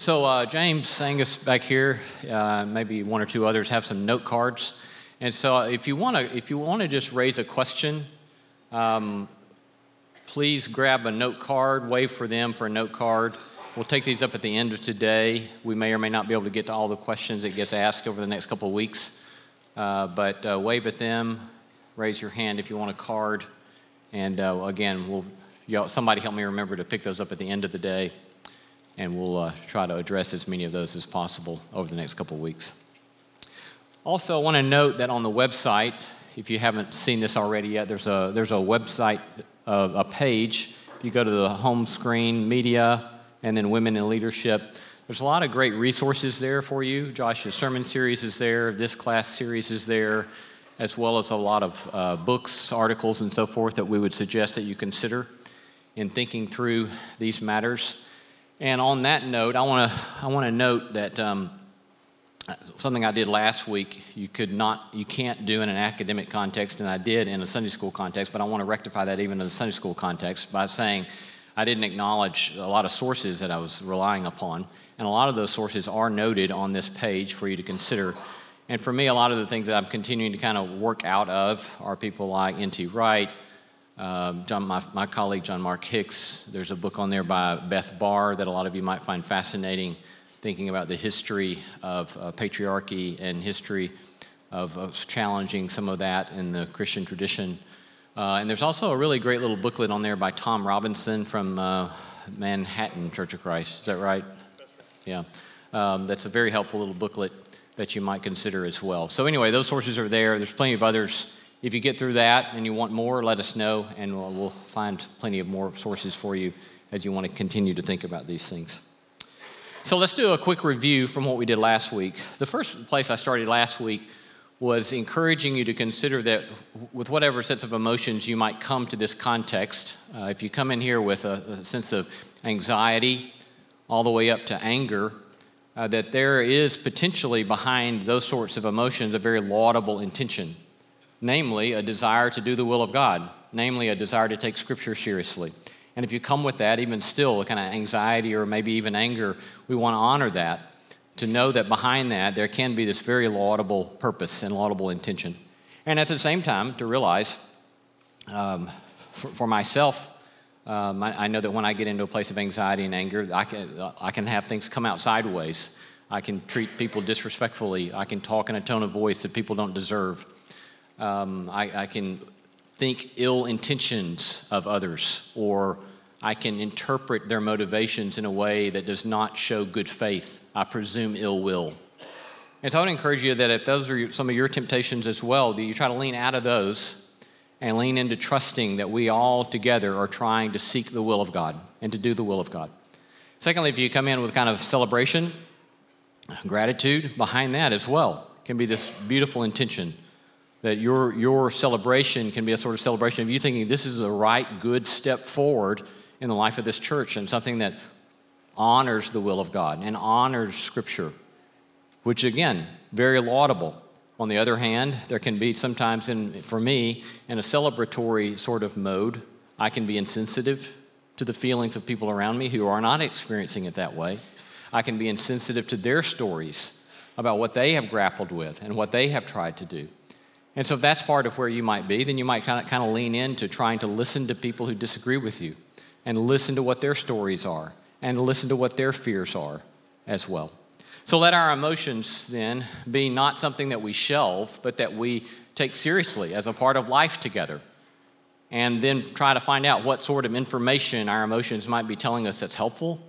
So, uh, James Angus back here, uh, maybe one or two others have some note cards. And so, uh, if you want to, if you want to just raise a question, um, please grab a note card, wave for them for a note card. We'll take these up at the end of today. We may or may not be able to get to all the questions that gets asked over the next couple of weeks, uh, but uh, wave at them, raise your hand if you want a card, and uh, again, we'll somebody help me remember to pick those up at the end of the day, and we'll uh, try to address as many of those as possible over the next couple of weeks. Also, I want to note that on the website, if you haven't seen this already yet, there's a there's a website, uh, a page. If you go to the home screen, media and then Women in Leadership. There's a lot of great resources there for you. Josh's sermon series is there, this class series is there, as well as a lot of uh, books, articles, and so forth that we would suggest that you consider in thinking through these matters. And on that note, I want to I want to note that um, something I did last week you could not you can't do in an academic context, and I did in a Sunday school context. But I want to rectify that even in a Sunday school context by saying I didn't acknowledge a lot of sources that I was relying upon. And a lot of those sources are noted on this page for you to consider. And for me, a lot of the things that I'm continuing to kind of work out of are people like N.T. Wright, uh, John, my, my, colleague John Mark Hicks. There's a book on there by Beth Barr that a lot of you might find fascinating, thinking about the history of uh, patriarchy and history of, of challenging some of that in the Christian tradition. Uh, and there's also a really great little booklet on there by Tom Robinson from uh, Manhattan Church of Christ. Is that right? Yeah. Um, that's a very helpful little booklet that you might consider as well. So, anyway, those sources are there. There's plenty of others. If you get through that and you want more, let us know, and we'll, we'll find plenty of more sources for you as you want to continue to think about these things. So, let's do a quick review from what we did last week. The first place I started last week was encouraging you to consider that with whatever sets of emotions you might come to this context, uh, if you come in here with a, a, sense of anxiety all the way up to anger, uh, that there is potentially behind those sorts of emotions a very laudable intention, namely a desire to do the will of God, namely a desire to take Scripture seriously. And if you come with that, even still, a kind of anxiety or maybe even anger, we want to honor that to know that behind that there can be this very laudable purpose and laudable intention. And at the same time, to realize um, for, for, myself, um, I, I, know that when I get into a place of anxiety and anger, I can, I can have things come out sideways. I can treat people disrespectfully. I can talk in a tone of voice that people don't deserve. Um, I, I can think ill intentions of others or I can interpret their motivations in a way that does not show good faith, I presume ill will. And so I would encourage you that if those are some of your temptations as well, that you try to lean out of those and lean into trusting that we all together are trying to seek the will of God and to do the will of God. Secondly, if you come in with kind of celebration, gratitude behind that as well can be this beautiful intention that your, your celebration can be a sort of celebration of you thinking this is the right, good step forward in the life of this church and something that honors the will of God and honors Scripture, which again, very laudable. On the other hand, there can be sometimes, in, for me, in a celebratory sort of mode, I can be insensitive to the feelings of people around me who are not experiencing it that way. I can be insensitive to their stories about what they have grappled with and what they have tried to do. And so, if that's part of where you might be, then you might kind of, kind of lean into trying to listen to people who disagree with you and listen to what their stories are and listen to what their fears are as well. So let our emotions then be not something that we shelve, but that we take seriously as a part of life together. And then try to find out what sort of information our emotions might be telling us that's helpful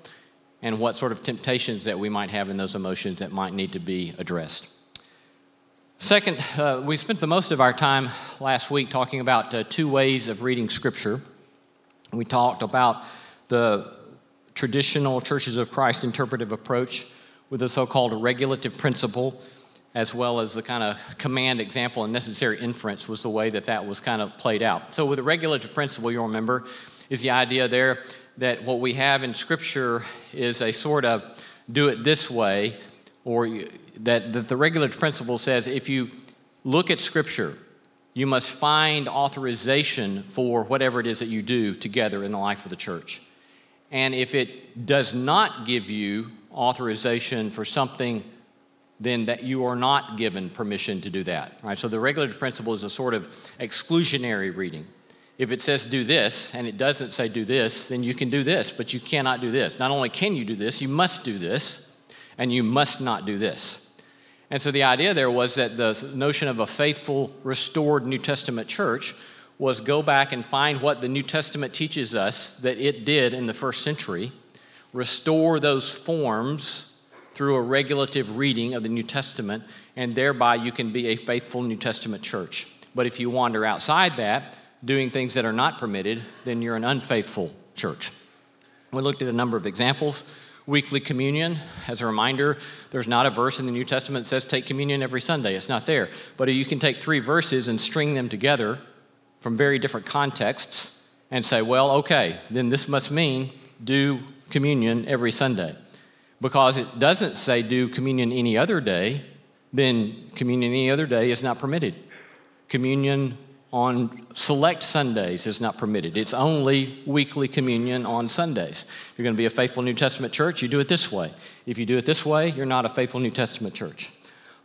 and what sort of temptations that we might have in those emotions that might need to be addressed. Second, uh, we spent the most of our time last week talking about uh, two ways of reading Scripture. We talked about the traditional Churches of Christ interpretive approach with the so called regulative principle, as well as the kind of command example and necessary inference was the way that that was kind of played out. So, with the regulative principle, you'll remember, is the idea there that what we have in Scripture is a sort of do it this way, or that, that the regulative principle says if you look at Scripture you must find authorization for whatever it is that you do together in the life of the church. And if it does not give you authorization for something, then that you are not given permission to do that. Right? So the regulative principle is a sort of exclusionary reading. If it says do this and it doesn't say do this, then you can do this, but you cannot do this. Not only can you do this, you must do this, and you must not do this. And so the idea there was that the notion of a faithful, restored New Testament church was go back and find what the New Testament teaches us that it did in the first century, restore those forms through a regulative reading of the New Testament, and thereby you can be a faithful New Testament church. But if you wander outside that, doing things that are not permitted, then you're an unfaithful church. We looked at a number of examples. Weekly communion, as a reminder, there's not a verse in the New Testament that says take communion every Sunday. It's not there. But you can take three verses and string them together from very different contexts and say, well, okay, then this must mean do communion every Sunday. Because it doesn't say do communion any other day, then communion any other day is not permitted. Communion on select Sundays is not permitted. It's only weekly communion on Sundays. If you're going to be a faithful New Testament church, you do it this way. If you do it this way, you're not a faithful New Testament church.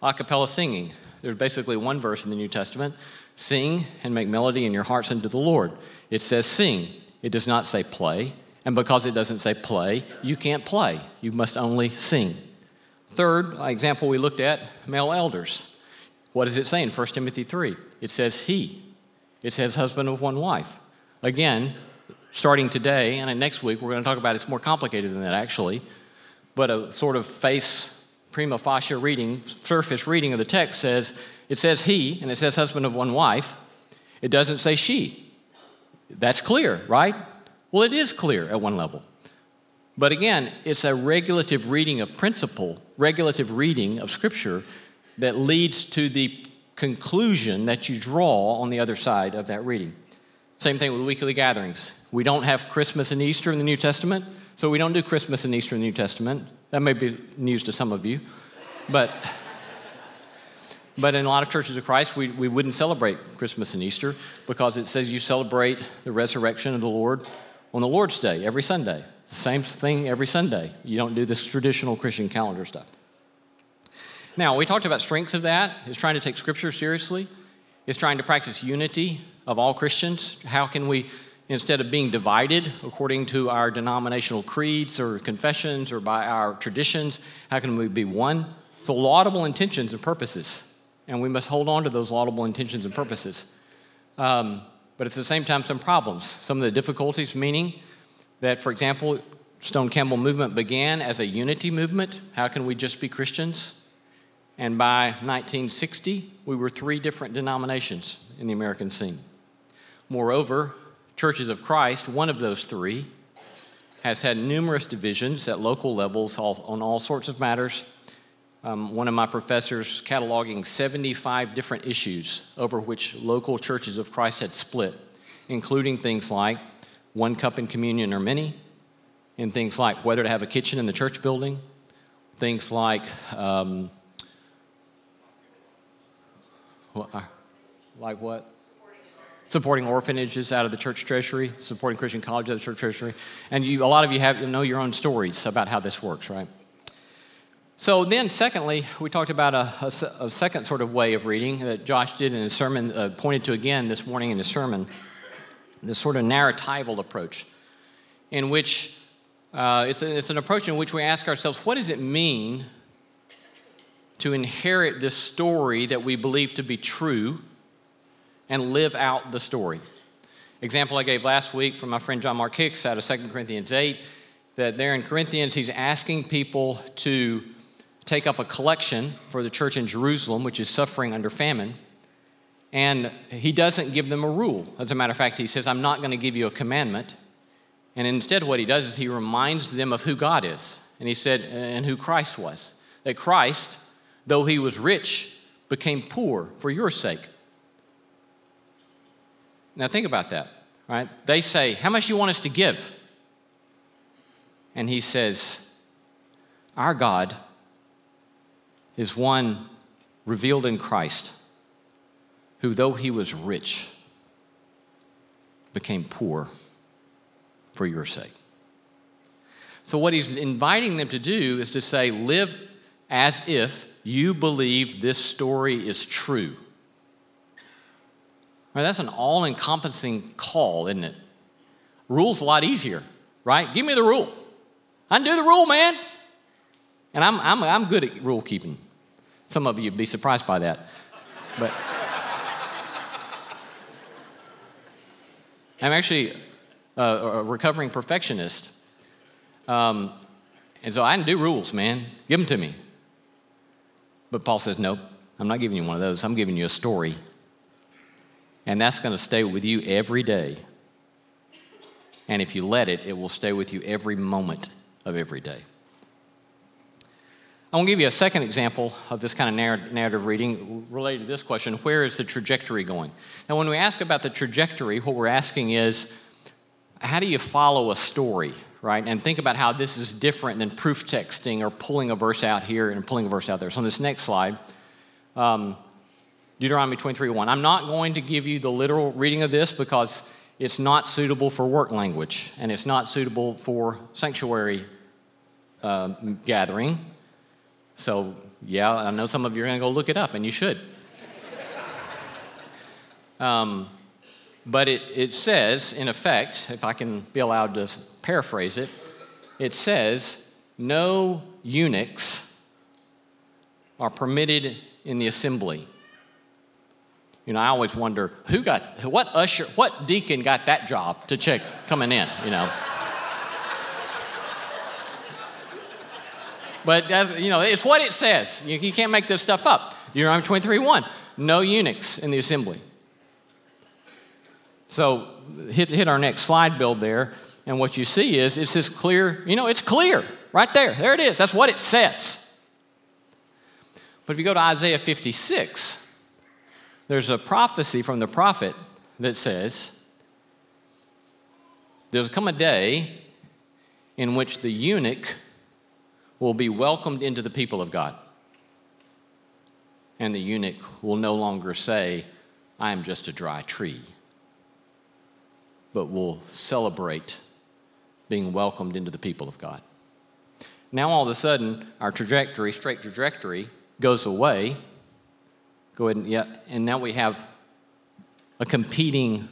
A cappella singing. There's basically one verse in the New Testament Sing and make melody in your hearts unto the Lord. It says sing, it does not say play. And because it doesn't say play, you can't play. You must only sing. Third example we looked at male elders. What does it say in 1 Timothy 3? It says he. It says husband of one wife. Again, starting today and next week, we're going to talk about it's more complicated than that actually, but a sort of face prima facie reading, surface reading of the text says it says he, and it says husband of one wife. It doesn't say she. That's clear, right? Well, it is clear at one level. But again, it's a regulative reading of principle, regulative reading of Scripture that leads to the conclusion that you draw on the other side of that reading. Same thing with weekly gatherings. We don't have Christmas and Easter in the New Testament, so we don't do Christmas and Easter in the New Testament. That may be news to some of you. But but in a lot of churches of Christ, we, we wouldn't celebrate Christmas and Easter because it says you celebrate the resurrection of the Lord on the Lord's Day every Sunday. Same thing every Sunday. You don't do this traditional Christian calendar stuff. Now, we talked about strengths of that. It's trying to take Scripture seriously. It's trying to practice unity of all Christians. How can we, instead of being divided according to our denominational creeds or confessions or by our traditions, how can we be one? So, laudable intentions and purposes and we must hold on to those laudable intentions and purposes. Um, but at the same time, some problems. Some of the difficulties, meaning that, for example, Stone Campbell movement began as a unity movement. How can we just be Christians? And by 1960, we were three different denominations in the American scene. Moreover, Churches of Christ, one of those three, has had numerous divisions at local levels on all sorts of matters um, one of my professors cataloging 75 different issues over which local churches of Christ had split, including things like one cup in communion or many, and things like whether to have a kitchen in the church building, things like um, like what? Supporting orphanages out of the church treasury, supporting Christian college out of the church treasury, and you, a lot of you have you know your own stories about how this works, right? So then, secondly, we talked about a, a, a, second sort of way of reading that Josh did in his sermon, uh, pointed to again this morning in his sermon, this sort of narratival approach, in which uh, it's, a, it's an approach in which we ask ourselves, what does it mean to inherit this story that we believe to be true and live out the story? Example I gave last week from my friend John Mark Hicks out of 2 Corinthians 8, that there in Corinthians he's asking people to take up a collection for the church in Jerusalem, which is suffering under famine. And he doesn't give them a rule. As a matter of fact, he says, I'm not going to give you a commandment. And instead, what he does is he reminds them of who God is. And he said, and who Christ was. That Christ, though he was rich, became poor for your sake. Now, think about that, right? They say, How much you want us to give? And he says, Our God is one revealed in Christ, who, though he was rich, became poor for your sake. So, what he's inviting them to do is to say, live as if you believe this story is true. Right, that's an all encompassing call, isn't it? Rule's a lot easier, right? Give me the rule. Undo the rule, man. And I'm, I'm, I'm good at rule keeping. Some of you would be surprised by that. But I'm actually a, a recovering perfectionist. Um, and so I can do rules, man. Give them to me. But Paul says, nope, I'm not giving you one of those. I'm giving you a story. And that's going to stay with you every day. And if you let it, it will stay with you every moment of every day. I want to give you a second example of this kind of narrative reading related to this question where is the trajectory going? Now, when we ask about the trajectory, what we're asking is how do you follow a story, right? And think about how this is different than proof texting or pulling a verse out here and pulling a verse out there. So, on this next slide, um, Deuteronomy 23 1. I'm not going to give you the literal reading of this because it's not suitable for work language and it's not suitable for sanctuary uh, gathering. So, yeah, I know some of you are going to go look it up, and you should. um, but it, it says, in effect, if I can be allowed to paraphrase it, it says, no eunuchs are permitted in the assembly. You know, I always wonder who got, what usher, what deacon got that job to check coming in, you know. but, you know, it's what it says. You, you can't make this stuff up. Deuteronomy 23 1. No eunuchs in the assembly. So hit, hit our next slide build there, and what you see is it's this clear, you know, it's clear right there. There it is. That's what it says. But if you go to Isaiah 56, there's a prophecy from the prophet that says, There'll come a day in which the eunuch will be welcomed into the people of God. And the eunuch will no longer say, I am just a dry tree, but will celebrate being welcomed into the people of God. Now, all of a sudden, our trajectory, straight trajectory, goes away Go ahead and, yeah, and now we have a competing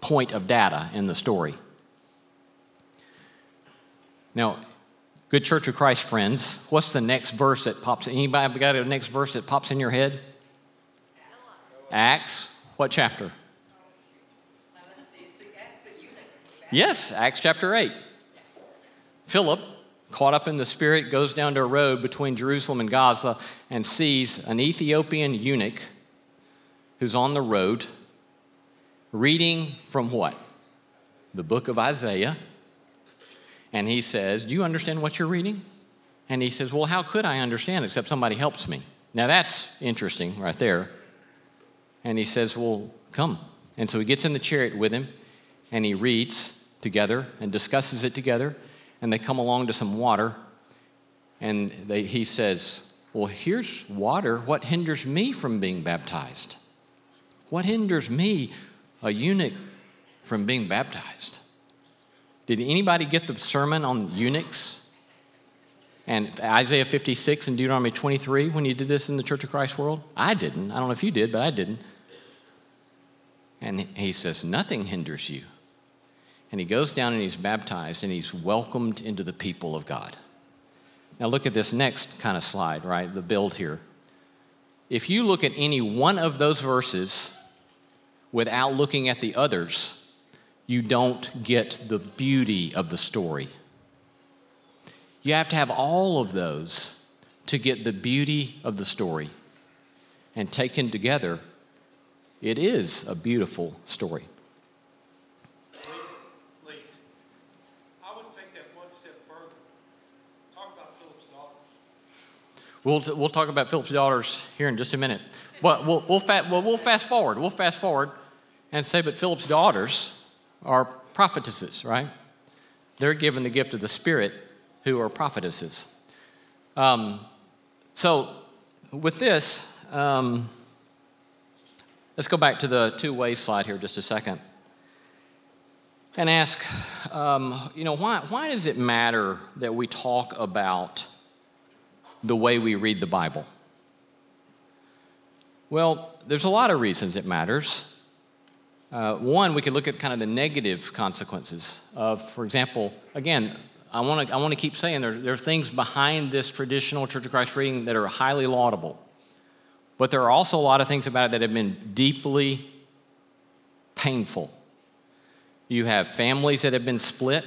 point of data in the story. Now, good Church of Christ friends, what's the next verse that pops? Anybody got a next verse that pops in your head? Acts. What chapter? Yes, Acts chapter 8. Philip caught up in the spirit, goes down to a road between Jerusalem and Gaza and sees an Ethiopian eunuch who's on the road reading from what? The book of Isaiah. And he says, Do you understand what you're reading? And he says, Well, how could I understand except somebody helps me? Now that's interesting right there. And he says, Well, come. And so he gets in the chariot with him and he reads together and discusses it together and they come along to some water, and they, he says, Well, here's water. What hinders me from being baptized? What hinders me, a eunuch, from being baptized? Did anybody get the sermon on eunuchs? And Isaiah 56 and Deuteronomy 23 when you did this in the Church of Christ world? I didn't. I don't know if you did, but I didn't. And he says, Nothing hinders you and he goes down and he's baptized and he's welcomed into the people of God. Now, look at this next kind of slide, right? The build here. If you look at any one of those verses without looking at the others, you don't get the beauty of the story. You have to have all of those to get the beauty of the story. And taken together, it is a beautiful story. We'll, we'll talk about Philip's daughters here in just a minute. But we'll, we'll, fa- well, we'll fast forward. We'll fast forward and say, but Philip's daughters are prophetesses, right? They're given the gift of the Spirit who are prophetesses. Um, so, with this, um, let's go back to the two ways slide here just a second. and ask, um, you know, why, why does it matter that we talk about the way we read the Bible? Well, there's a lot of reasons it matters. Uh, one, we could look at kind of the negative consequences of, for example, again, I want to I want to keep saying there, there are things behind this traditional Church of Christ reading that are highly laudable, but there are also a lot of things about it that have been deeply painful. You have families that have been split.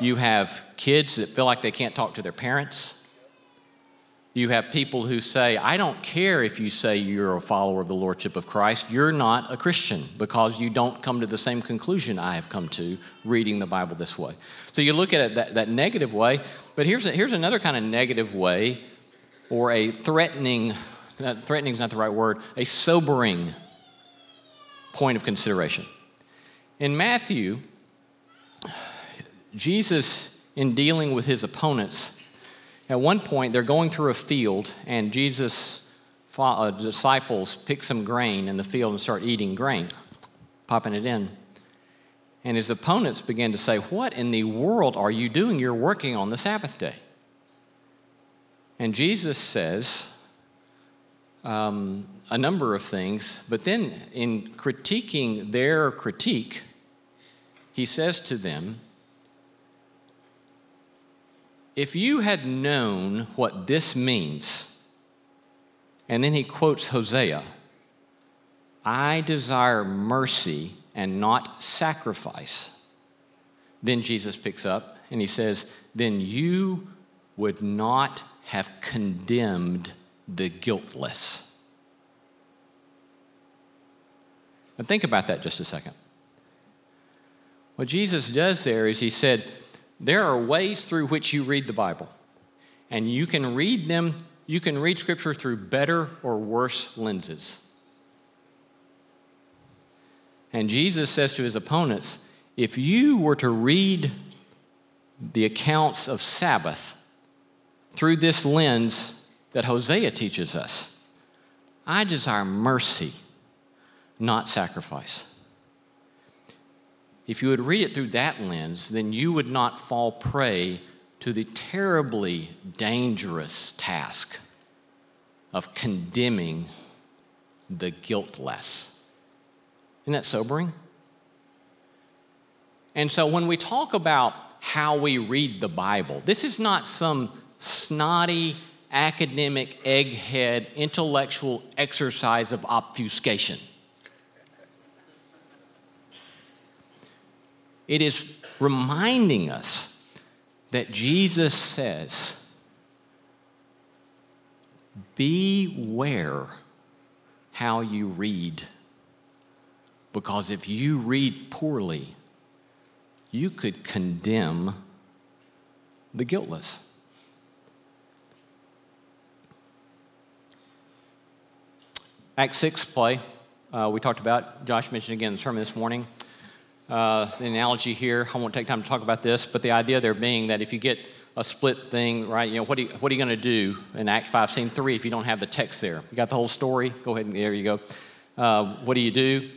You have kids that feel like they can't talk to their parents. You have people who say, I don't care if you say you're a follower of the Lordship of Christ, you're not a Christian because you don't come to the same conclusion I have come to reading the Bible this way. So you look at it that, that negative way, but here's, a, here's another kind of negative way or a threatening, threatening is not the right word, a sobering point of consideration. In Matthew, Jesus, in dealing with his opponents, at one point, they're going through a field, and Jesus' uh, disciples pick some grain in the field and start eating grain, popping it in. And his opponents begin to say, What in the world are you doing? You're working on the Sabbath day. And Jesus says um, a number of things, but then in critiquing their critique, he says to them, if you had known what this means, and then he quotes Hosea, I desire mercy and not sacrifice. Then Jesus picks up and he says, Then you would not have condemned the guiltless. Now, think about that just a second. What Jesus does there is he said, there are ways through which you read the Bible, and you can read them, you can read Scripture through better or worse lenses. And Jesus says to his opponents, if you were to read the accounts of Sabbath through this lens that Hosea teaches us, I desire mercy, not sacrifice if you would read it through that lens, then you would not fall prey to the terribly dangerous task of condemning the guiltless. Isn't that sobering? And so when we talk about how we read the Bible, this is not some snotty, academic, egghead, intellectual exercise of obfuscation. It is reminding us that Jesus says, Beware how you read. Because if you read poorly, you could condemn the guiltless. Act 6 play, uh, we talked about, Josh mentioned again in the sermon this morning uh, the analogy here. I won't take time to talk about this, but the idea there being that if you get a split thing, right, you know, what you, what are you going to do in Act 5, Scene 3 if you don't have the text there? You got the whole story? Go ahead and there you go. Uh, what do you do?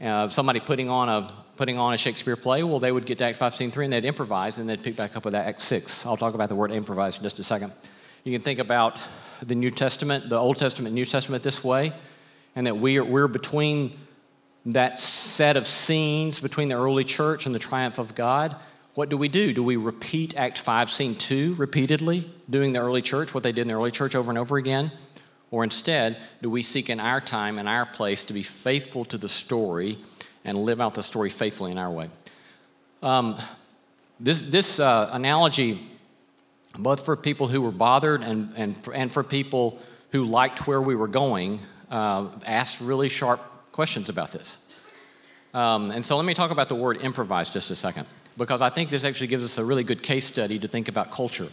Uh, somebody putting on a putting on a Shakespeare play, well, they would get to Act 5, Scene 3, and they'd improvise, and they'd pick back up with Act 6. I'll talk about the word improvise in just a second. You can think about the New Testament, the Old Testament, New Testament this way, and that we are, we're between that set of scenes between the early church and the triumph of God, what do we do? Do we repeat Act 5, Scene 2 repeatedly, doing the early church, what they did in the early church over and over again? Or instead, do we seek in our time and our place to be faithful to the story and live out the story faithfully in our way? Um, this this uh, analogy, both for people who were bothered and, and, and for people who liked where we were going, uh, asked really sharp questions about this. Um, and so let me talk about the word improvise just a second, because I think this actually gives us a really good case study to think about culture.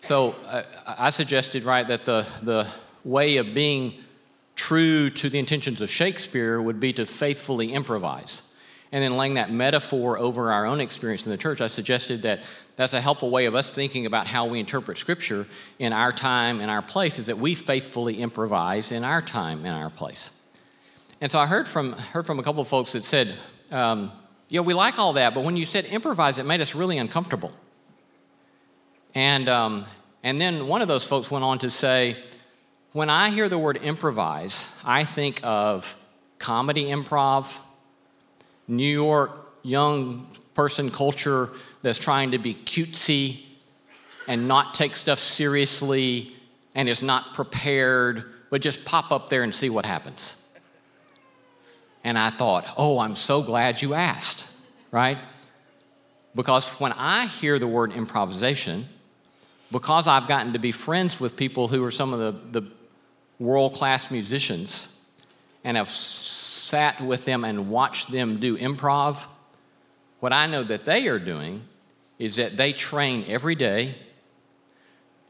So uh, I suggested, right, that the, the way of being true to the intentions of Shakespeare would be to faithfully improvise. And then laying that metaphor over our own experience in the church, I suggested that that's a helpful way of us thinking about how we interpret Scripture in our time and our place, is that we faithfully improvise in our time and our place. And so I heard from, heard from a couple of folks that said, um, Yeah, we like all that, but when you said improvise, it made us really uncomfortable. And, um, and then one of those folks went on to say, when I hear the word improvise, I think of comedy improv, New York young person culture that's trying to be cutesy and not take stuff seriously and is not prepared, but just pop up there and see what happens. And I thought, oh, I'm so glad you asked, right? Because when I hear the word improvisation, because I've gotten to be friends with people who are some of the, the world class musicians and have sat with them and watched them do improv, what I know that they are doing is that they train every day,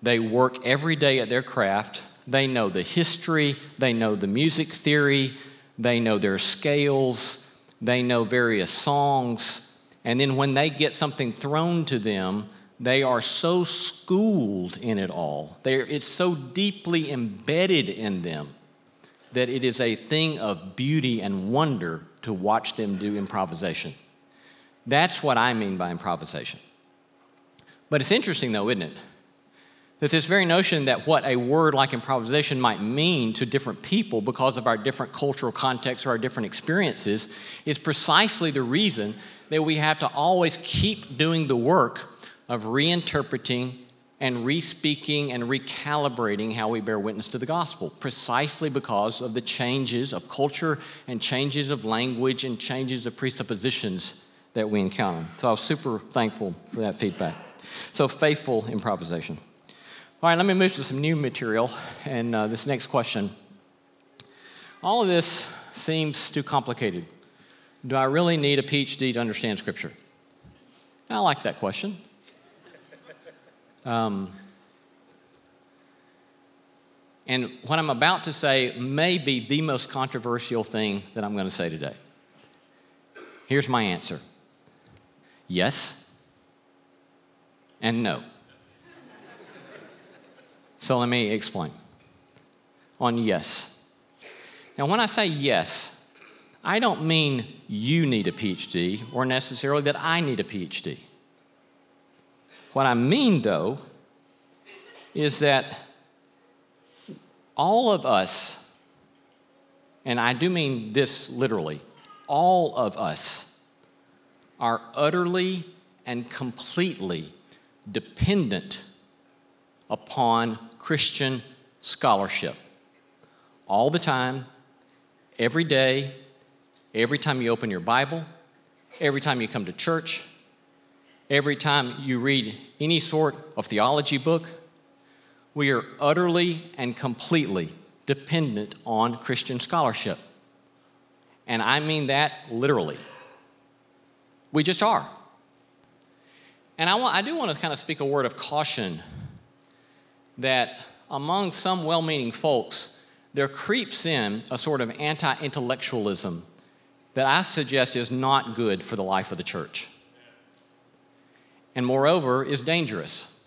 they work every day at their craft, they know the history, they know the music theory, they know their scales, they know various songs, and then when they get something thrown to them, they are so schooled in it all. They're, it's so deeply embedded in them that it is a thing of beauty and wonder to watch them do improvisation. That's what I mean by improvisation. But it's interesting, though, isn't it? That this very notion that what a word like improvisation might mean to different people because of our different cultural contexts or our different experiences is precisely the reason that we have to always keep doing the work of reinterpreting and respeaking and recalibrating how we bear witness to the gospel, precisely because of the changes of culture and changes of language and changes of presuppositions that we encounter. So I was super thankful for that feedback. So, faithful improvisation. All right, let me move to some new material and uh, this next question. All of this seems too complicated. Do I really need a PhD to understand Scripture? I like that question. Um, and what I'm about to say may be the most controversial thing that I'm going to say today. Here's my answer Yes and no. So let me explain. On yes. Now, when I say yes, I don't mean you need a PhD or necessarily that I need a PhD. What I mean, though, is that all of us, and I do mean this literally, all of us are utterly and completely dependent upon Christian scholarship. All the time, every day, every time you open your Bible, every time you come to church, every time you read any sort of theology book, we are utterly and completely dependent on Christian scholarship. And I mean that literally. We just are. And I, want, I do want to kind of speak a word of caution that among some well meaning folks, there creeps in a sort of anti intellectualism that I suggest is not good for the life of the church. And moreover, is dangerous.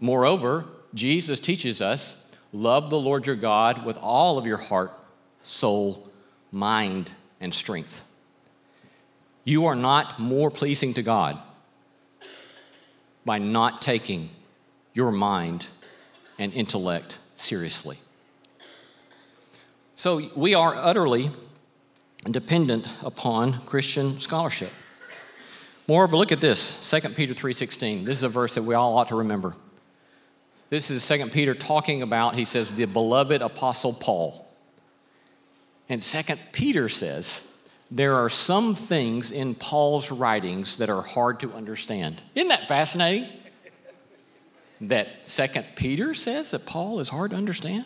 Moreover, Jesus teaches us love the Lord your God with all of your heart, soul, mind, and strength. You are not more pleasing to God by not taking your mind and intellect seriously. So we are utterly dependent upon Christian scholarship. Moreover, look at this, 2 Peter 3:16. This is a verse that we all ought to remember. This is 2 Peter talking about, he says, the beloved apostle Paul. And 2 Peter says, there are some things in Paul's writings that are hard to understand. Isn't that fascinating? That Second Peter says that Paul is hard to understand?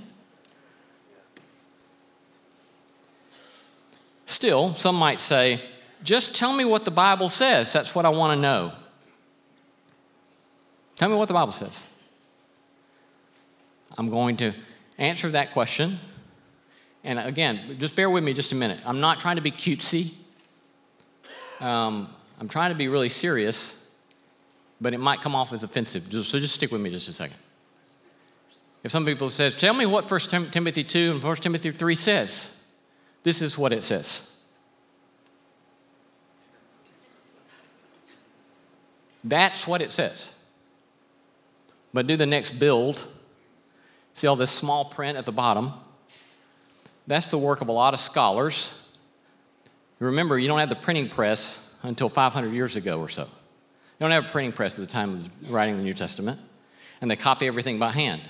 Still, some might say, just tell me what the Bible says. That's what I want to know. Tell me what the Bible says. I'm going to answer that question and again, just bear with me just a minute. I'm not trying to be cutesy. Um, I'm trying to be really serious, but it might come off as offensive. So just stick with me just a second. If some people says, "Tell me what 1 Timothy 2 and 1 Timothy 3 says." This is what it says. That's what it says. But do the next build. See all this small print at the bottom? That's the work of a lot of scholars. Remember, you don't have the printing press until 500 years ago or so. You don't have a printing press at the time of writing the New Testament, and they copy everything by hand.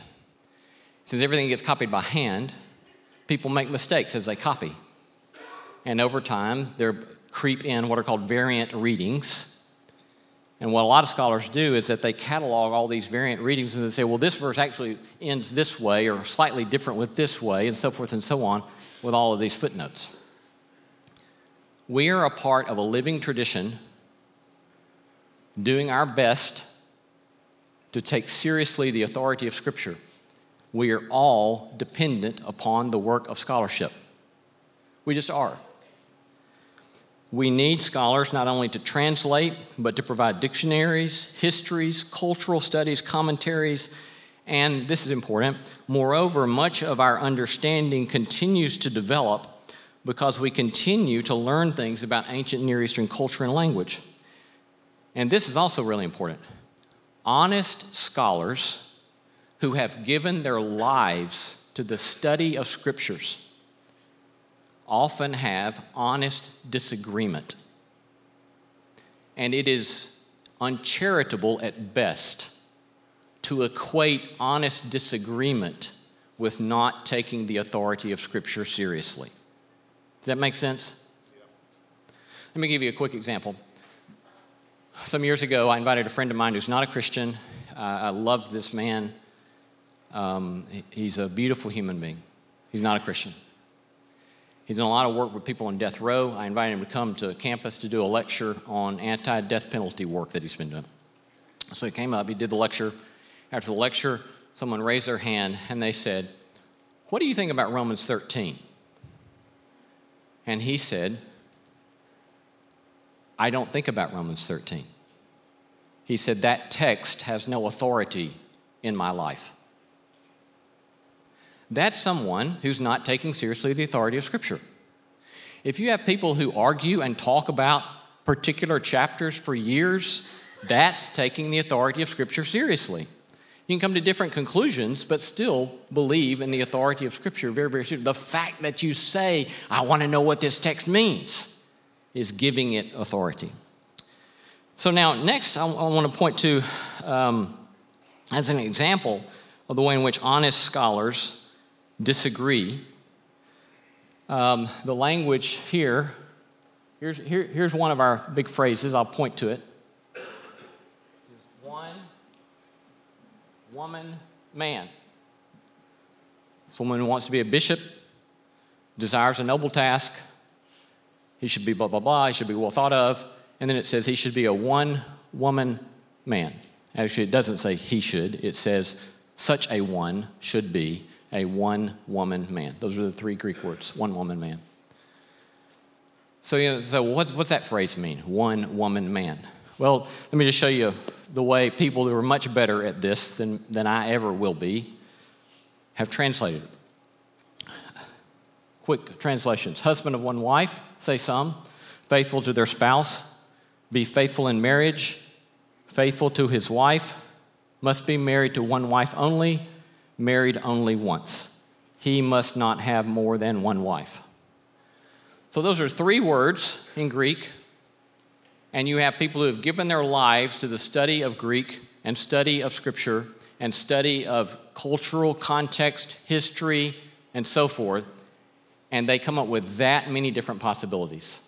Since everything gets copied by hand, people make mistakes as they copy. And over time, there creep in what are called variant readings. And what a lot of scholars do is that they catalog all these variant readings and they say, well, this verse actually ends this way or slightly different with this way, and so forth and so on, with all of these footnotes. We are a part of a living tradition doing our best to take seriously the authority of Scripture. We are all dependent upon the work of scholarship. We just are. We need scholars not only to translate, but to provide dictionaries, histories, cultural studies, commentaries, and this is important. Moreover, much of our understanding continues to develop because we continue to learn things about ancient Near Eastern culture and language. And this is also really important. Honest scholars who have given their lives to the study of scriptures often have honest disagreement. And it is uncharitable at best to equate honest disagreement with not taking the authority of Scripture seriously. Does that make sense? Let me give you a quick example. Some years ago, I invited a friend of mine who's not a Christian. Uh, I love this man. Um, he's a beautiful human being. He's not a Christian. He's done a lot of work with people on death row. I invited him to come to campus to do a lecture on anti death penalty work that he's been doing. So he came up, he did the lecture. After the lecture, someone raised their hand and they said, What do you think about Romans 13? And he said, I don't think about Romans 13. He said, That text has no authority in my life that's someone who's not taking seriously the authority of Scripture. If you have people who argue and talk about particular chapters for years, that's taking the authority of Scripture seriously. You can come to different conclusions, but still believe in the authority of Scripture very, very seriously. The fact that you say, I want to know what this text means, is giving it authority. So, now, next, I, I want to point to, um, as an example of the way in which honest scholars disagree. Um, the language here, here's, here, here's one of our big phrases, I'll point to it. One woman, man. Someone who wants to be a bishop, desires a noble task, he should be blah, blah, blah, he should be well thought of. And then it says he should be a one woman man. Actually, it doesn't say he should, it says such a one should be a one woman man. Those are the three Greek words one woman man. So, you know, so what's, what's that phrase mean? One woman man. Well, let me just show you the way people who are much better at this than, than I ever will be have translated it. Quick translations Husband of one wife, say some, faithful to their spouse, be faithful in marriage, faithful to his wife, must be married to one wife only married only once. He must not have more than one wife. So, those are three words in Greek, and you have people who have given their lives to the study of Greek and study of Scripture and study of cultural context, history, and so forth, and they come up with that many different possibilities.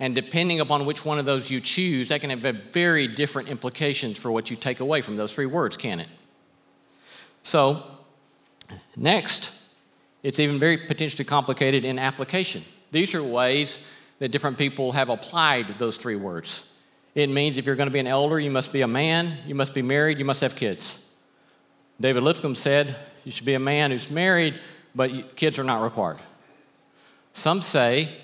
And depending upon which one of those you choose, that can have very different implications for what you take away from those three words, can it? So, Next, it's even very potentially complicated in application. These are ways that different people have applied those three words. It means if you're going to be an elder, you must be a man, you must be married, you must have kids. David Lipscomb said you should be a man who's married, but kids are not required. Some say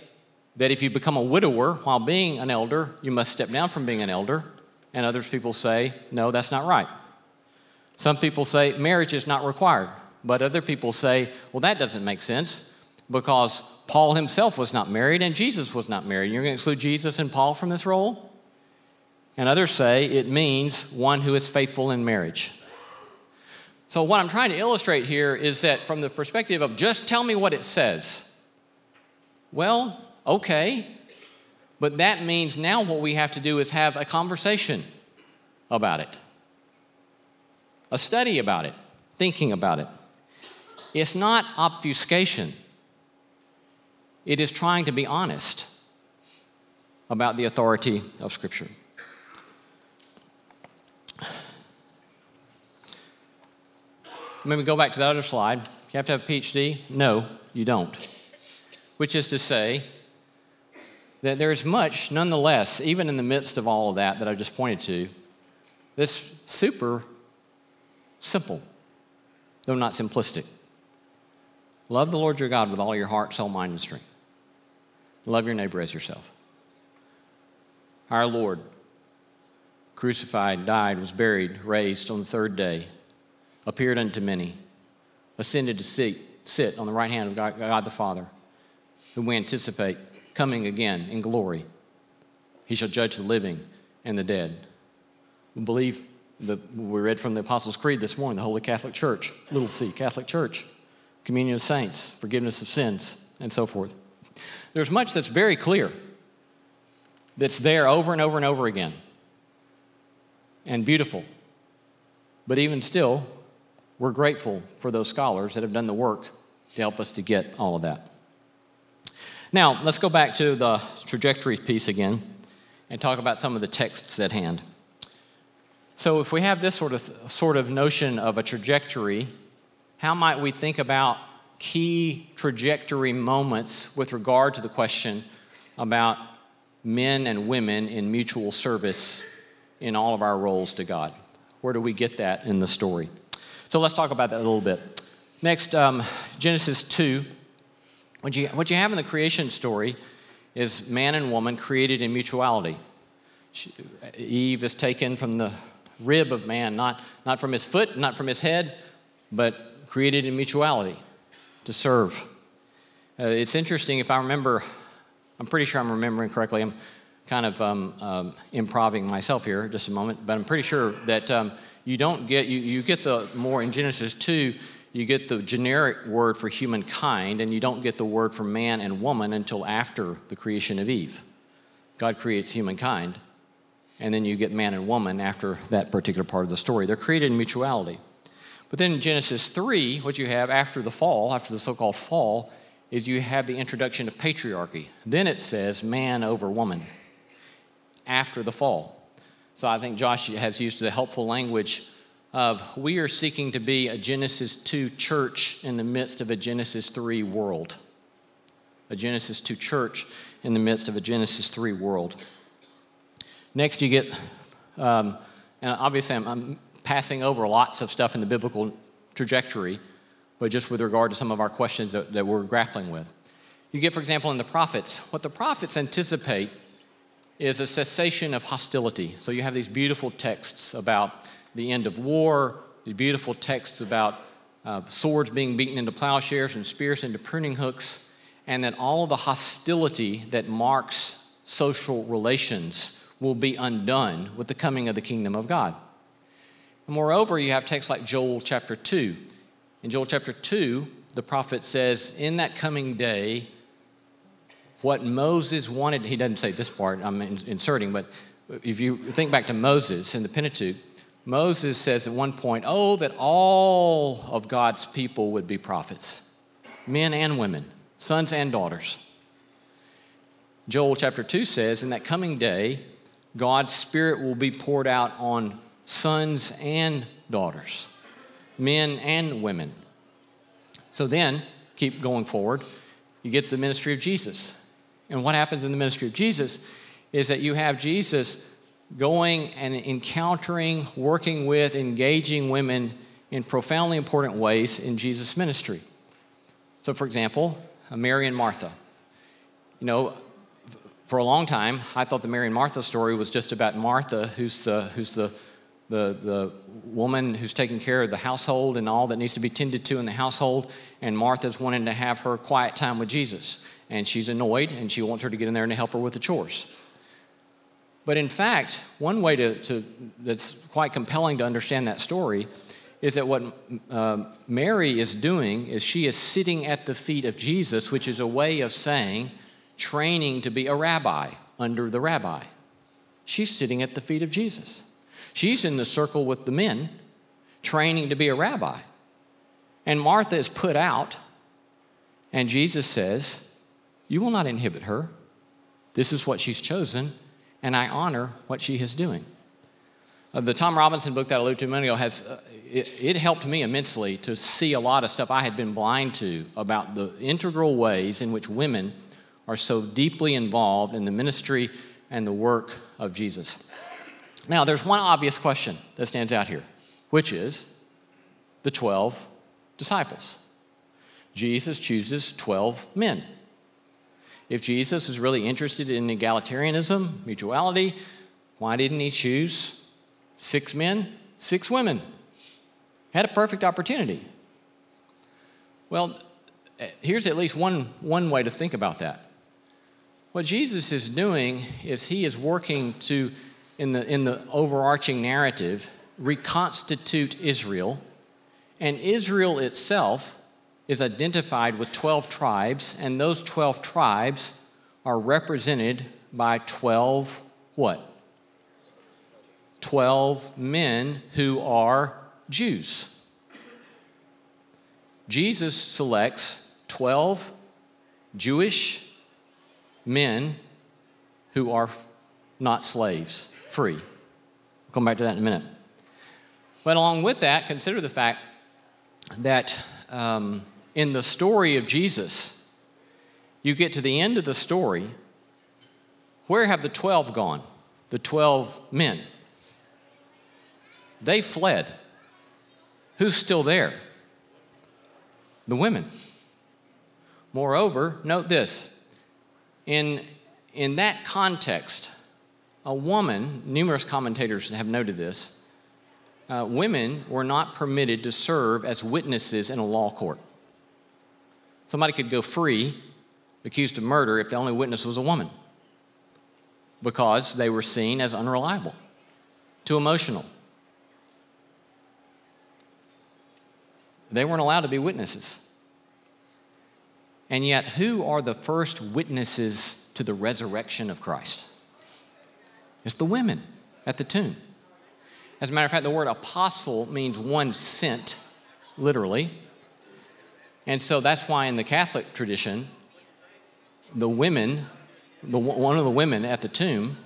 that if you become a widower while being an elder, you must step down from being an elder. And others people say, no, that's not right. Some people say marriage is not required. But other people say, well, that doesn't make sense because Paul himself was not married and Jesus was not married. You're going to exclude Jesus and Paul from this role? And others say it means one who is faithful in marriage. So, what I'm trying to illustrate here is that from the perspective of just tell me what it says, well, okay, but that means now what we have to do is have a conversation about it, a study about it, thinking about it. It's not obfuscation, it is trying to be honest about the authority of Scripture. Maybe go back to the other slide. You have to have a PhD? No, you don't. Which is to say that there's much, nonetheless, even in the midst of all of that that I just pointed to, this super simple, though not simplistic. Love the Lord your God with all your heart, soul, mind, and strength. Love your neighbor as yourself. Our Lord, crucified, died, was buried, raised on the third day, appeared unto many, ascended to sit, sit on the right hand of God, God the Father, whom we anticipate coming again in glory. He shall judge the living and the dead. We believe that we read from the Apostles' Creed this morning, the Holy Catholic Church, little c, Catholic Church, communion of saints, forgiveness of sins, and so forth. There's much that's very clear, that's there over and over and over again, and beautiful. But even still, we're grateful for those scholars that have done the work to help us to get all of that. Now, let's go back to the trajectory piece again and talk about some of the texts at hand. So, if we have this sort of, sort of notion of a trajectory, how might we think about key trajectory moments with regard to the question about men and women in mutual service in all of our roles to God? Where do we get that in the story? So let's talk about that a little bit. Next, um, Genesis 2. What you, what you have in the creation story is man and woman created in mutuality. She, Eve is taken from the rib of man, not, not from his foot, not from his head, but created in mutuality to serve. Uh, it's interesting, if I remember, I'm pretty sure I'm remembering correctly. I'm kind of um, um, improving myself here just a moment, but I'm pretty sure that um, you don't get, you, you get the more in Genesis 2, you get the generic word for humankind, and you don't get the word for man and woman until after the creation of Eve. God creates humankind, and then you get man and woman after that particular part of the story. They're created in mutuality. But then in Genesis 3, what you have after the fall, after the so called fall, is you have the introduction of patriarchy. Then it says man over woman after the fall. So I think Josh has used the helpful language of we are seeking to be a Genesis 2 church in the midst of a Genesis 3 world. A Genesis 2 church in the midst of a Genesis 3 world. Next, you get, um, and obviously, I'm, I'm passing over lots of stuff in the biblical trajectory, but just with regard to some of our questions that, that we're grappling with. You get, for example, in the prophets, what the prophets anticipate is a cessation of hostility. So you have these beautiful texts about the end of war, the beautiful texts about uh, swords being beaten into plowshares and spears into pruning hooks, and that all the hostility that marks social relations will be undone with the coming of the kingdom of God. Moreover, you have texts like Joel chapter 2. In Joel chapter 2, the prophet says, In that coming day, what Moses wanted, he doesn't say this part, I'm inserting, but if you think back to Moses in the Pentateuch, Moses says at one point, Oh, that all of God's people would be prophets, men and women, sons and daughters. Joel chapter 2 says, In that coming day, God's Spirit will be poured out on sons and daughters, men and women. So then, keep going forward, you get the ministry of Jesus. And what happens in the ministry of Jesus is that you have Jesus going and encountering, working with, engaging women in profoundly important ways in Jesus' ministry. So, for example, uh, Mary and Martha. You know, for a long time, I thought the Mary and Martha story was just about Martha, who's the, who's the the, the woman who's taking care of the household and all that needs to be tended to in the household, and Martha's wanting to have her quiet time with Jesus. And she's annoyed, and she wants her to get in there and help her with the chores. But in fact, one way to, to that's quite compelling to understand that story is that what uh, Mary is doing is she is sitting at the feet of Jesus, which is a way of saying training to be a rabbi under the rabbi. She's sitting at the feet of Jesus. She's in the circle with the men, training to be a rabbi. And Martha is put out, and Jesus says, You will not inhibit her. This is what she's chosen, and I honor what she is doing. Uh, the Tom Robinson book that I alluded to a minute ago has, uh, it, it helped me immensely to see a lot of stuff I had been blind to about the integral ways in which women are so deeply involved in the ministry and the work of Jesus. Now, there's one obvious question that stands out here, which is the 12 disciples. Jesus chooses 12 men. If Jesus is really interested in egalitarianism, mutuality, why didn't he choose six men, six women? Had a perfect opportunity. Well, here's at least one, one way to think about that. What Jesus is doing is he is working to, in the, in the overarching narrative, reconstitute Israel. And Israel itself is identified with 12 tribes, and those 12 tribes are represented by 12 what? 12 men who are Jews. Jesus selects 12 Jewish men who are not slaves, free. We'll come back to that in a minute. But along with that, consider the fact that um, in the story of Jesus, you get to the end of the story. Where have the 12 gone? The 12 men. They fled. Who's still there? The women. Moreover, note this in, in that context, a woman, numerous commentators have noted this, uh, women were not permitted to serve as witnesses in a law court. Somebody could go free, accused of murder, if the only witness was a woman, because they were seen as unreliable, too emotional. They weren't allowed to be witnesses. And yet, who are the first witnesses to the resurrection of Christ? It's the women at the tomb. As a matter of fact, the word apostle means one sent, literally. And so that's why in the Catholic tradition, the women, the, one of the women at the tomb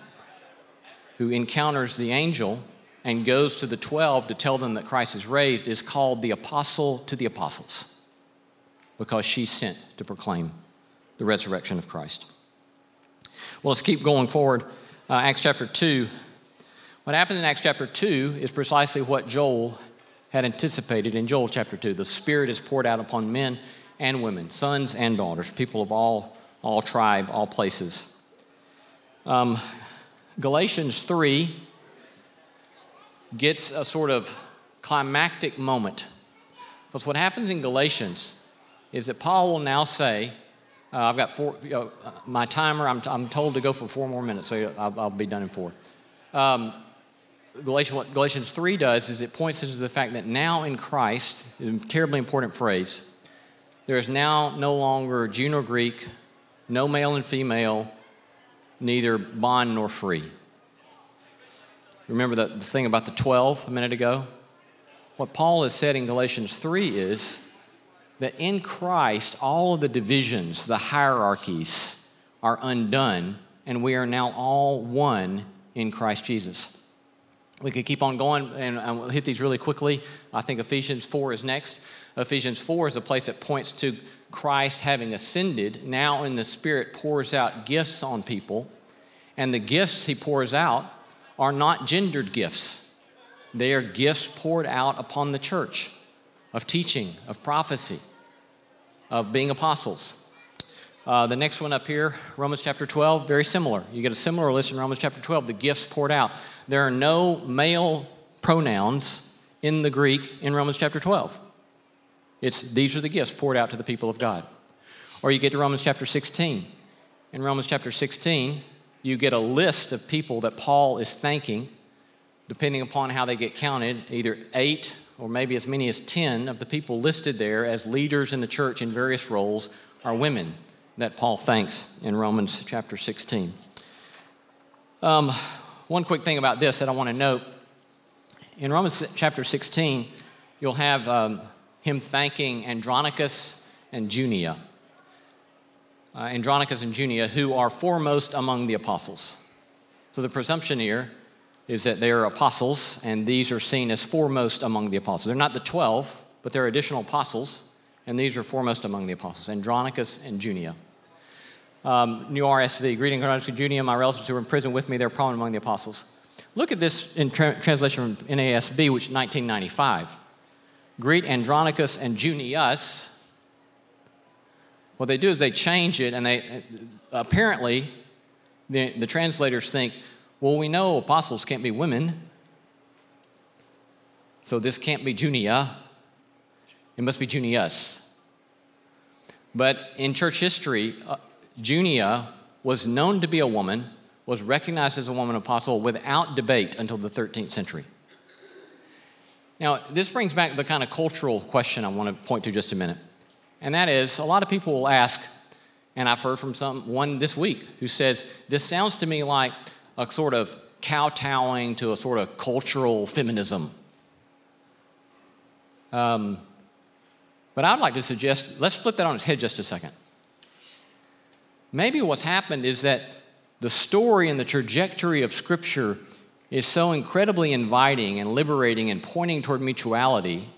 who encounters the angel and goes to the 12 to tell them that Christ is raised is called the apostle to the apostles because she's sent to proclaim the resurrection of Christ. Well, let's keep going forward. Uh, Acts chapter 2. What happens in Acts chapter 2 is precisely what Joel had anticipated in Joel chapter 2. The Spirit is poured out upon men and women, sons and daughters, people of all, all tribe, all places. Um, Galatians 3 gets a sort of climactic moment. Because what happens in Galatians is that Paul will now say, uh, I've got four, you know, my timer, I'm, I'm told to go for four more minutes, so I'll, I'll be done in four. Um, Galatians, what Galatians 3 does is it points us to the fact that now in Christ, a terribly important phrase, there is now no longer Jew nor Greek, no male and female, neither bond nor free. Remember the, the thing about the 12 a minute ago? What Paul has said in Galatians 3 is that in Christ, all of the divisions, the hierarchies are undone, and we are now all one in Christ Jesus. We could keep on going and, and we'll hit these really quickly. I think Ephesians 4 is next. Ephesians 4 is a place that points to Christ having ascended, now in the Spirit pours out gifts on people, and the gifts he pours out are not gendered gifts. They are gifts poured out upon the church of teaching, of prophecy, of being apostles. Uh, the next one up here, Romans chapter 12, very similar. You get a similar list in Romans chapter 12, the gifts poured out. There are no male pronouns in the Greek in Romans chapter 12. It's these are the gifts poured out to the people of God. Or you get to Romans chapter 16. In Romans chapter 16, you get a list of people that Paul is thanking, depending upon how they get counted, either eight or maybe as many as 10 of the people listed there as leaders in the church in various roles are women that Paul thanks in Romans chapter 16. Um, one quick thing about this that I want to note in Romans chapter 16, you'll have um, him thanking Andronicus and Junia. Uh, Andronicus and Junia, who are foremost among the apostles. So the presumption here is that they are apostles, and these are seen as foremost among the apostles. They're not the 12, but they're additional apostles, and these are foremost among the apostles Andronicus and Junia. Um, New RSV, greeting and Junia, my relatives who were in prison with me, they're prominent among the apostles. Look at this in tra- translation from NASB, which 1995. Greet Andronicus and Junius. What they do is they change it, and they apparently the, the translators think well, we know apostles can't be women. So this can't be Junia. It must be Junius. But in church history, uh, Junia was known to be a woman, was recognized as a woman apostle without debate until the 13th century. Now, this brings back the kind of cultural question I want to point to just a minute. And that is, a lot of people will ask, and I've heard from someone this week who says, This sounds to me like a sort of kowtowing to a sort of cultural feminism. Um, but I'd like to suggest let's flip that on its head just a second. Maybe what's happened is that the story and the trajectory of Scripture is so incredibly inviting and liberating and pointing toward mutuality,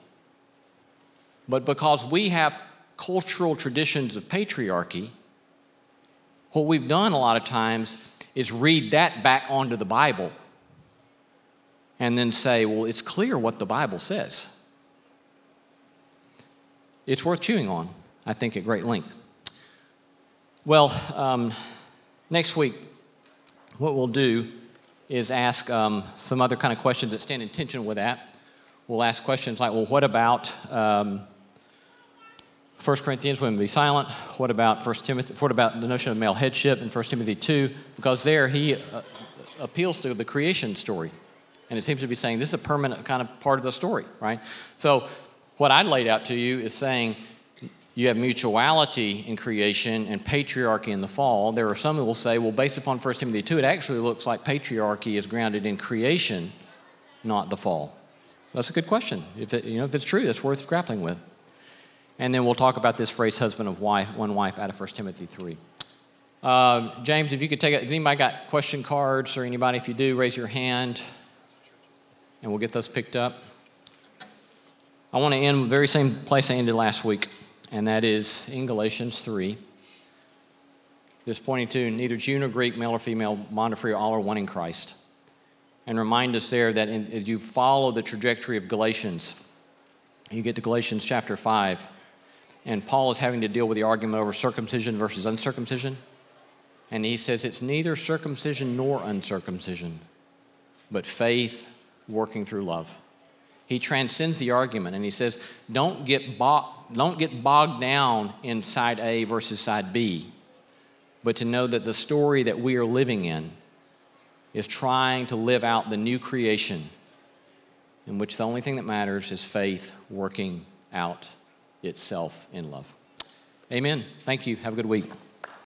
but because we have cultural traditions of patriarchy, what we've done a lot of times is read that back onto the Bible and then say, well, it's clear what the Bible says. It's worth chewing on, I think, at great length. Well, um, next week, what we'll do is ask um, some other kind of questions that stand in tension with that. We'll ask questions like, well, what about um, 1 Corinthians, women be silent. What about 1 Timothy? What about the notion of male headship in 1 Timothy 2? Because there he uh, appeals to the creation story. And it seems to be saying this is a permanent kind of part of the story, right? So what I laid out to you is saying you have mutuality in creation and patriarchy in the fall. There are some who will say, well, based upon 1 Timothy 2, it actually looks like patriarchy is grounded in creation, not the fall. That's a good question. If, it, you know, if it's true, that's worth grappling with. And then we'll talk about this phrase, husband of wife, one wife, out of 1 Timothy 3. Uh, James, if you could take it, anybody got question cards or anybody? If you do, raise your hand and we'll get those picked up. I want to end the very same place I ended last week, and that is in Galatians 3. This pointing to neither Jew nor Greek, male or female, bond or free, all are one in Christ. And remind us there that as you follow the trajectory of Galatians, you get to Galatians chapter 5 and Paul is having to deal with the argument over circumcision versus uncircumcision. And he says it's neither circumcision nor uncircumcision, but faith working through love. He transcends the argument and he says, don't get, don't get bogged down in side A versus side B, but to know that the story that we are living in is trying to live out the new creation in which the only thing that matters is faith working out itself in love. Amen. Thank you. Have a good week.